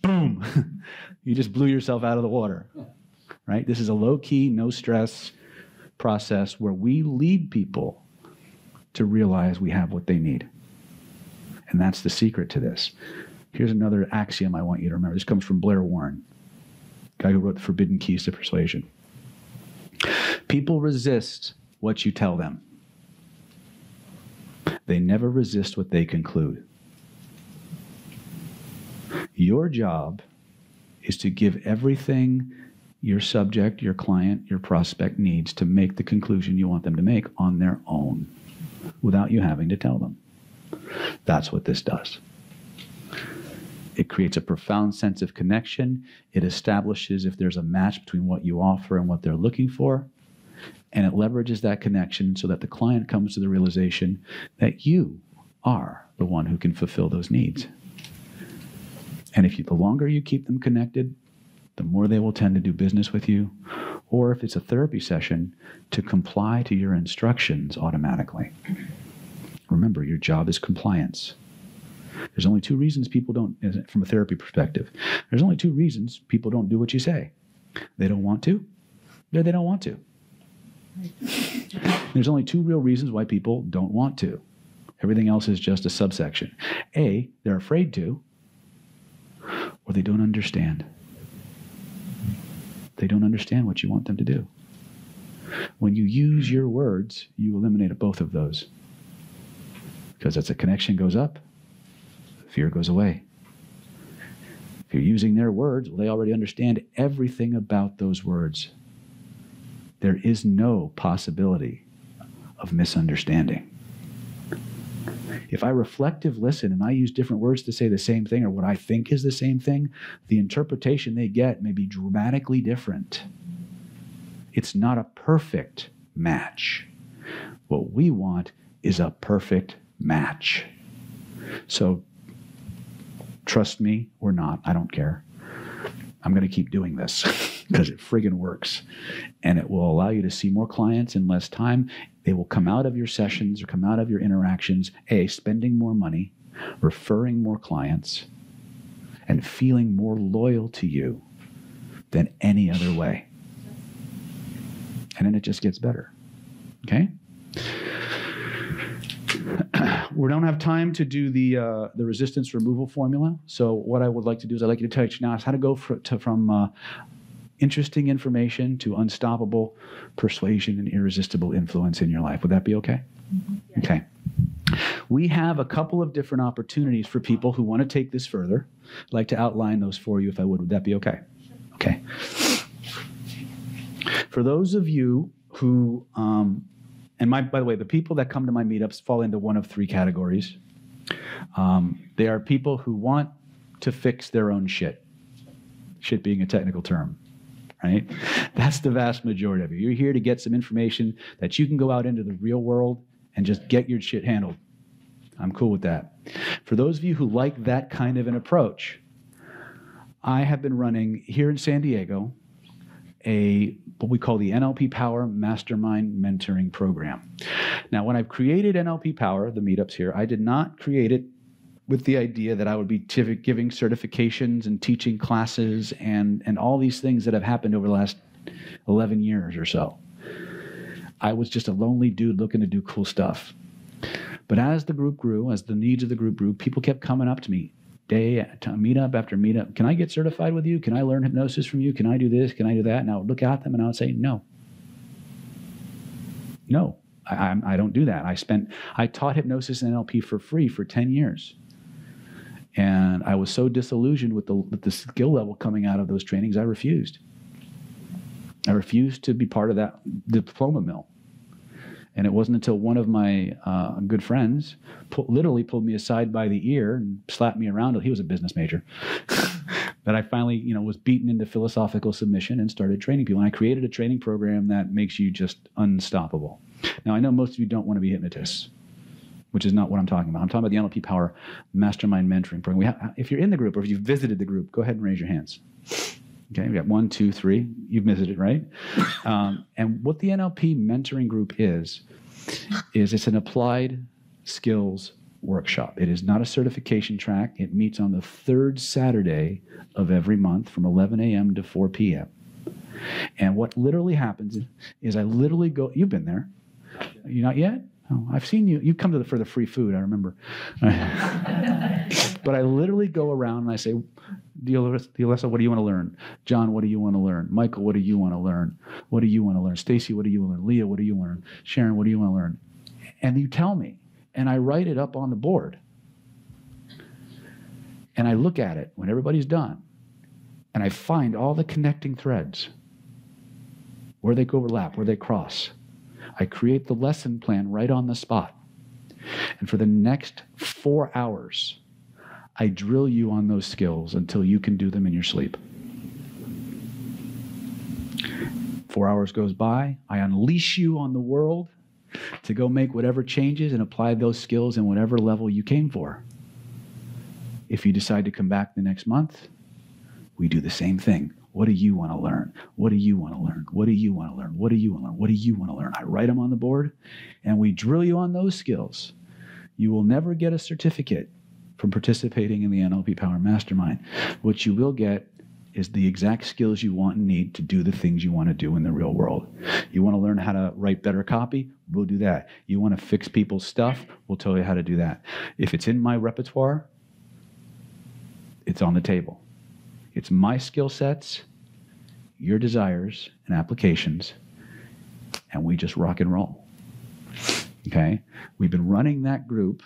Boom. you just blew yourself out of the water right? This is a low key, no stress process where we lead people to realize we have what they need. And that's the secret to this. Here's another axiom I want you to remember. This comes from Blair Warren, guy who wrote The Forbidden Keys to Persuasion. People resist what you tell them. They never resist what they conclude. Your job is to give everything your subject, your client, your prospect needs to make the conclusion you want them to make on their own without you having to tell them. That's what this does. It creates a profound sense of connection. It establishes if there's a match between what you offer and what they're looking for. And it leverages that connection so that the client comes to the realization that you are the one who can fulfill those needs. And if you, the longer you keep them connected, the more they will tend to do business with you. Or if it's a therapy session, to comply to your instructions automatically. Remember, your job is compliance. There's only two reasons people don't, from a therapy perspective, there's only two reasons people don't do what you say. They don't want to, or they don't want to. There's only two real reasons why people don't want to. Everything else is just a subsection. A, they're afraid to, or they don't understand. They don't understand what you want them to do. When you use your words, you eliminate both of those. Because as the connection goes up, fear goes away. If you're using their words, they already understand everything about those words. There is no possibility of misunderstanding. If I reflective listen and I use different words to say the same thing or what I think is the same thing, the interpretation they get may be dramatically different. It's not a perfect match. What we want is a perfect match. So, trust me or not, I don't care. I'm going to keep doing this because it friggin' works. And it will allow you to see more clients in less time. They will come out of your sessions or come out of your interactions, A, spending more money, referring more clients, and feeling more loyal to you than any other way. And then it just gets better. Okay? we don't have time to do the uh, the resistance removal formula. So what I would like to do is I'd like you to teach now how to go for, to, from uh, interesting information to unstoppable persuasion and irresistible influence in your life. Would that be okay? Mm-hmm. Okay. We have a couple of different opportunities for people who want to take this further. I'd like to outline those for you if I would. Would that be okay? Okay. For those of you who um, and my, by the way, the people that come to my meetups fall into one of three categories. Um, they are people who want to fix their own shit. Shit being a technical term, right? That's the vast majority of you. You're here to get some information that you can go out into the real world and just get your shit handled. I'm cool with that. For those of you who like that kind of an approach, I have been running here in San Diego a what we call the NLP Power Mastermind Mentoring Program. Now, when I've created NLP Power, the meetups here, I did not create it with the idea that I would be giving certifications and teaching classes and, and all these things that have happened over the last 11 years or so. I was just a lonely dude looking to do cool stuff. But as the group grew, as the needs of the group grew, people kept coming up to me day, meetup after meetup. Can I get certified with you? Can I learn hypnosis from you? Can I do this? Can I do that? And I would look at them and I would say, no. No, I, I don't do that. I spent, I taught hypnosis and NLP for free for 10 years. And I was so disillusioned with the, with the skill level coming out of those trainings, I refused. I refused to be part of that diploma mill. And it wasn't until one of my uh, good friends pu- literally pulled me aside by the ear and slapped me around. He was a business major. that I finally, you know, was beaten into philosophical submission and started training people. And I created a training program that makes you just unstoppable. Now, I know most of you don't want to be hypnotists, which is not what I'm talking about. I'm talking about the NLP Power Mastermind Mentoring Program. Ha- if you're in the group or if you've visited the group, go ahead and raise your hands. Okay, we got one, two, three. You've visited, right? Um, and what the NLP mentoring group is, is it's an applied skills workshop. It is not a certification track. It meets on the third Saturday of every month from 11 a.m. to 4 p.m. And what literally happens is I literally go, you've been there. You not yet? Oh, I've seen you. You come to the, for the free food, I remember. but I literally go around and I say, Dialessa, what do you want to learn? John, what do you want to learn? Michael, what do you want to learn? What do you want to learn? Stacy, what do you want to learn? Leah, what do you want to learn? Sharon, what do you want to learn? And you tell me, and I write it up on the board. And I look at it when everybody's done, and I find all the connecting threads where they overlap, where they cross. I create the lesson plan right on the spot. And for the next four hours, I drill you on those skills until you can do them in your sleep. Four hours goes by, I unleash you on the world to go make whatever changes and apply those skills in whatever level you came for. If you decide to come back the next month, we do the same thing. What do you want to learn? What do you want to learn? What do you want to learn? What do you want to learn? What do you want to learn? I write them on the board and we drill you on those skills. You will never get a certificate from participating in the NLP Power Mastermind. What you will get is the exact skills you want and need to do the things you want to do in the real world. You want to learn how to write better copy? We'll do that. You want to fix people's stuff? We'll tell you how to do that. If it's in my repertoire, it's on the table. It's my skill sets, your desires and applications, and we just rock and roll. Okay? We've been running that group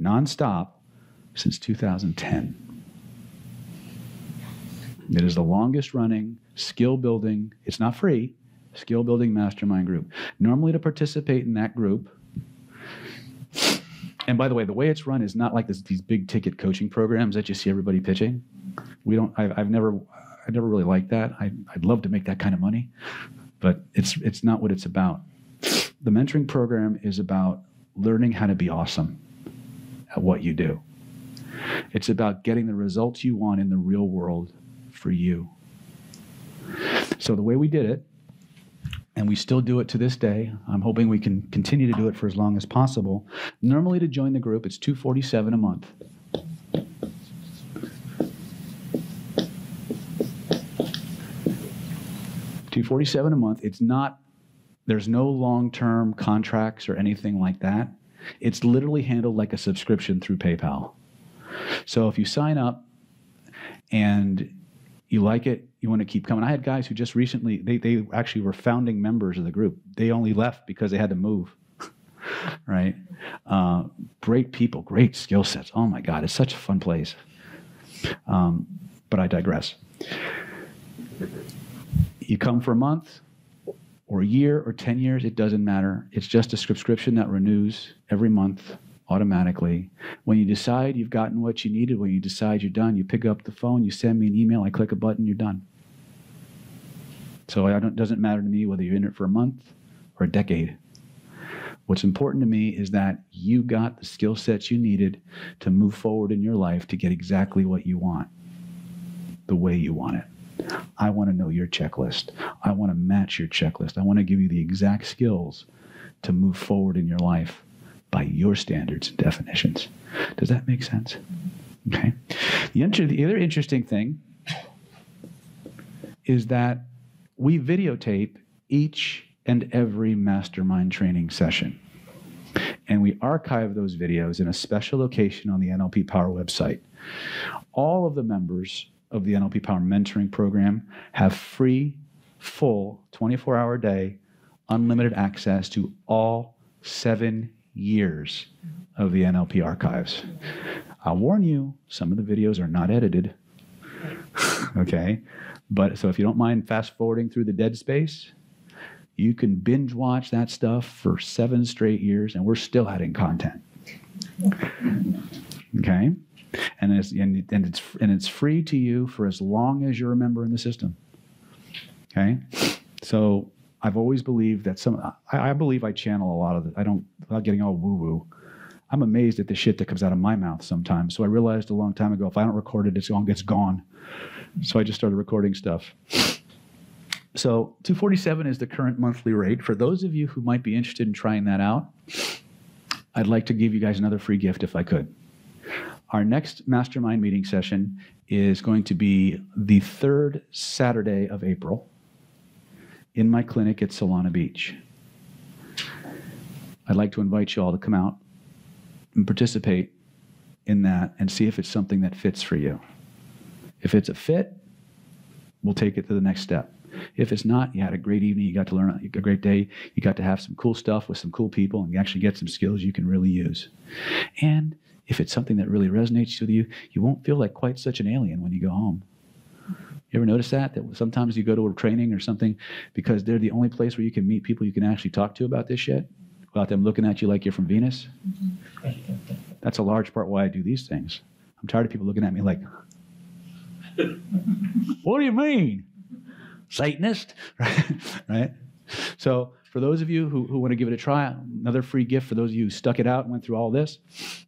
nonstop since 2010. It is the longest running skill building, it's not free, skill building mastermind group. Normally, to participate in that group, and by the way, the way it's run is not like this, these big ticket coaching programs that you see everybody pitching. We don't. I've, I've never. I never really liked that. I, I'd love to make that kind of money, but it's it's not what it's about. The mentoring program is about learning how to be awesome at what you do. It's about getting the results you want in the real world for you. So the way we did it, and we still do it to this day. I'm hoping we can continue to do it for as long as possible. Normally, to join the group, it's 247 a month. Two forty-seven a month. It's not. There's no long-term contracts or anything like that. It's literally handled like a subscription through PayPal. So if you sign up and you like it, you want to keep coming. I had guys who just recently, they, they actually were founding members of the group. They only left because they had to move, right? Uh, great people, great skill sets. Oh my God, it's such a fun place. Um, but I digress. You come for a month or a year or 10 years, it doesn't matter. It's just a subscription that renews every month automatically. When you decide you've gotten what you needed, when you decide you're done, you pick up the phone, you send me an email, I click a button, you're done. So it doesn't matter to me whether you're in it for a month or a decade. What's important to me is that you got the skill sets you needed to move forward in your life to get exactly what you want, the way you want it. I want to know your checklist. I want to match your checklist. I want to give you the exact skills to move forward in your life by your standards and definitions. Does that make sense? Okay. The, inter- the other interesting thing is that we videotape each and every mastermind training session. And we archive those videos in a special location on the NLP Power website. All of the members of the NLP Power mentoring program have free, full, 24 hour day, unlimited access to all seven years of the NLP archives. I'll warn you, some of the videos are not edited. okay? But so if you don't mind fast forwarding through the dead space, you can binge watch that stuff for seven straight years and we're still adding content. Okay? And it's, and, and, it's, and it's free to you for as long as you're a member in the system. Okay? So I've always believed that some, I, I believe I channel a lot of it. I don't, without getting all woo woo, I'm amazed at the shit that comes out of my mouth sometimes. So I realized a long time ago if I don't record it, it's gone, it's gone. So I just started recording stuff. So 247 is the current monthly rate. For those of you who might be interested in trying that out, I'd like to give you guys another free gift if I could. Our next mastermind meeting session is going to be the third Saturday of April in my clinic at Solana Beach. I'd like to invite you all to come out and participate in that and see if it's something that fits for you. If it's a fit, we'll take it to the next step. If it's not, you had a great evening, you got to learn a great day, you got to have some cool stuff with some cool people, and you actually get some skills you can really use. And if it's something that really resonates with you, you won't feel like quite such an alien when you go home. You ever notice that? That sometimes you go to a training or something because they're the only place where you can meet people you can actually talk to about this shit without them looking at you like you're from Venus? That's a large part why I do these things. I'm tired of people looking at me like, what do you mean? Satanist? right? right? So, for those of you who, who want to give it a try, another free gift for those of you who stuck it out and went through all this,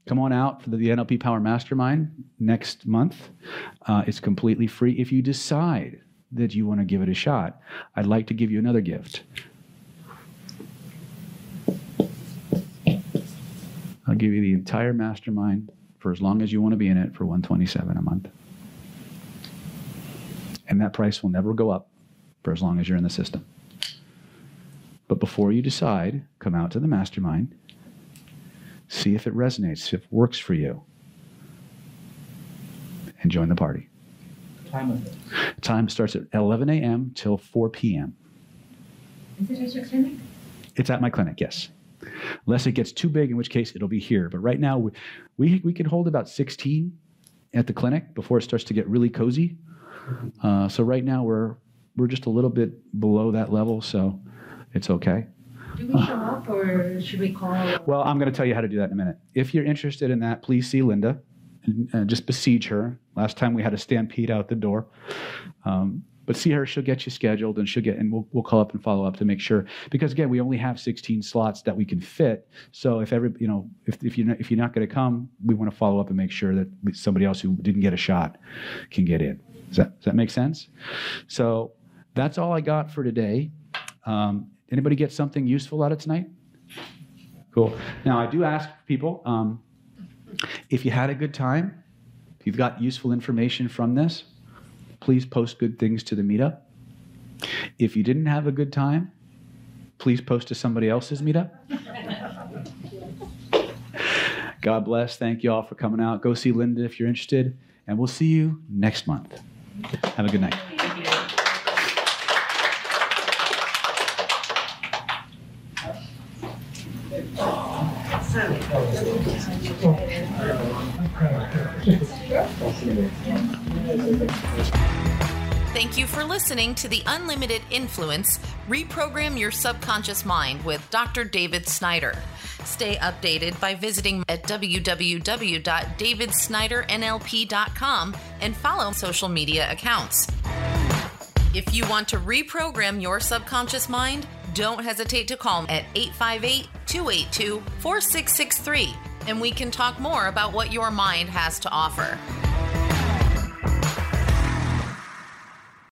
come on out for the, the NLP Power Mastermind next month. Uh, it's completely free. If you decide that you want to give it a shot, I'd like to give you another gift. I'll give you the entire mastermind for as long as you want to be in it for 127 a month. And that price will never go up for as long as you're in the system. But before you decide, come out to the mastermind, see if it resonates, if it works for you, and join the party. Time of it. Time starts at 11 a.m. till 4 p.m. Is it at your clinic? It's at my clinic, yes. Unless it gets too big, in which case it'll be here. But right now, we, we, we can hold about 16 at the clinic before it starts to get really cozy. Uh, so right now, we're, we're just a little bit below that level, so it's okay. Do we show up or should we call? Well, I'm going to tell you how to do that in a minute. If you're interested in that, please see Linda and uh, just besiege her. Last time we had a stampede out the door. Um, but see her, she'll get you scheduled and she'll get, and we'll, we'll call up and follow up to make sure. Because again, we only have 16 slots that we can fit. So if every, you know, if, if you're not, if you're not going to come, we want to follow up and make sure that somebody else who didn't get a shot can get in. Does that, does that make sense? So that's all I got for today. Um, anybody get something useful out of tonight? Cool. Now, I do ask people um, if you had a good time, if you've got useful information from this, please post good things to the meetup. If you didn't have a good time, please post to somebody else's meetup. God bless. Thank you all for coming out. Go see Linda if you're interested, and we'll see you next month. Have a good night. Thank you for listening to the Unlimited Influence Reprogram Your Subconscious Mind with Dr. David Snyder. Stay updated by visiting at www.davidsnydernlp.com and follow social media accounts. If you want to reprogram your subconscious mind, don't hesitate to call at 858 282 4663 and we can talk more about what your mind has to offer.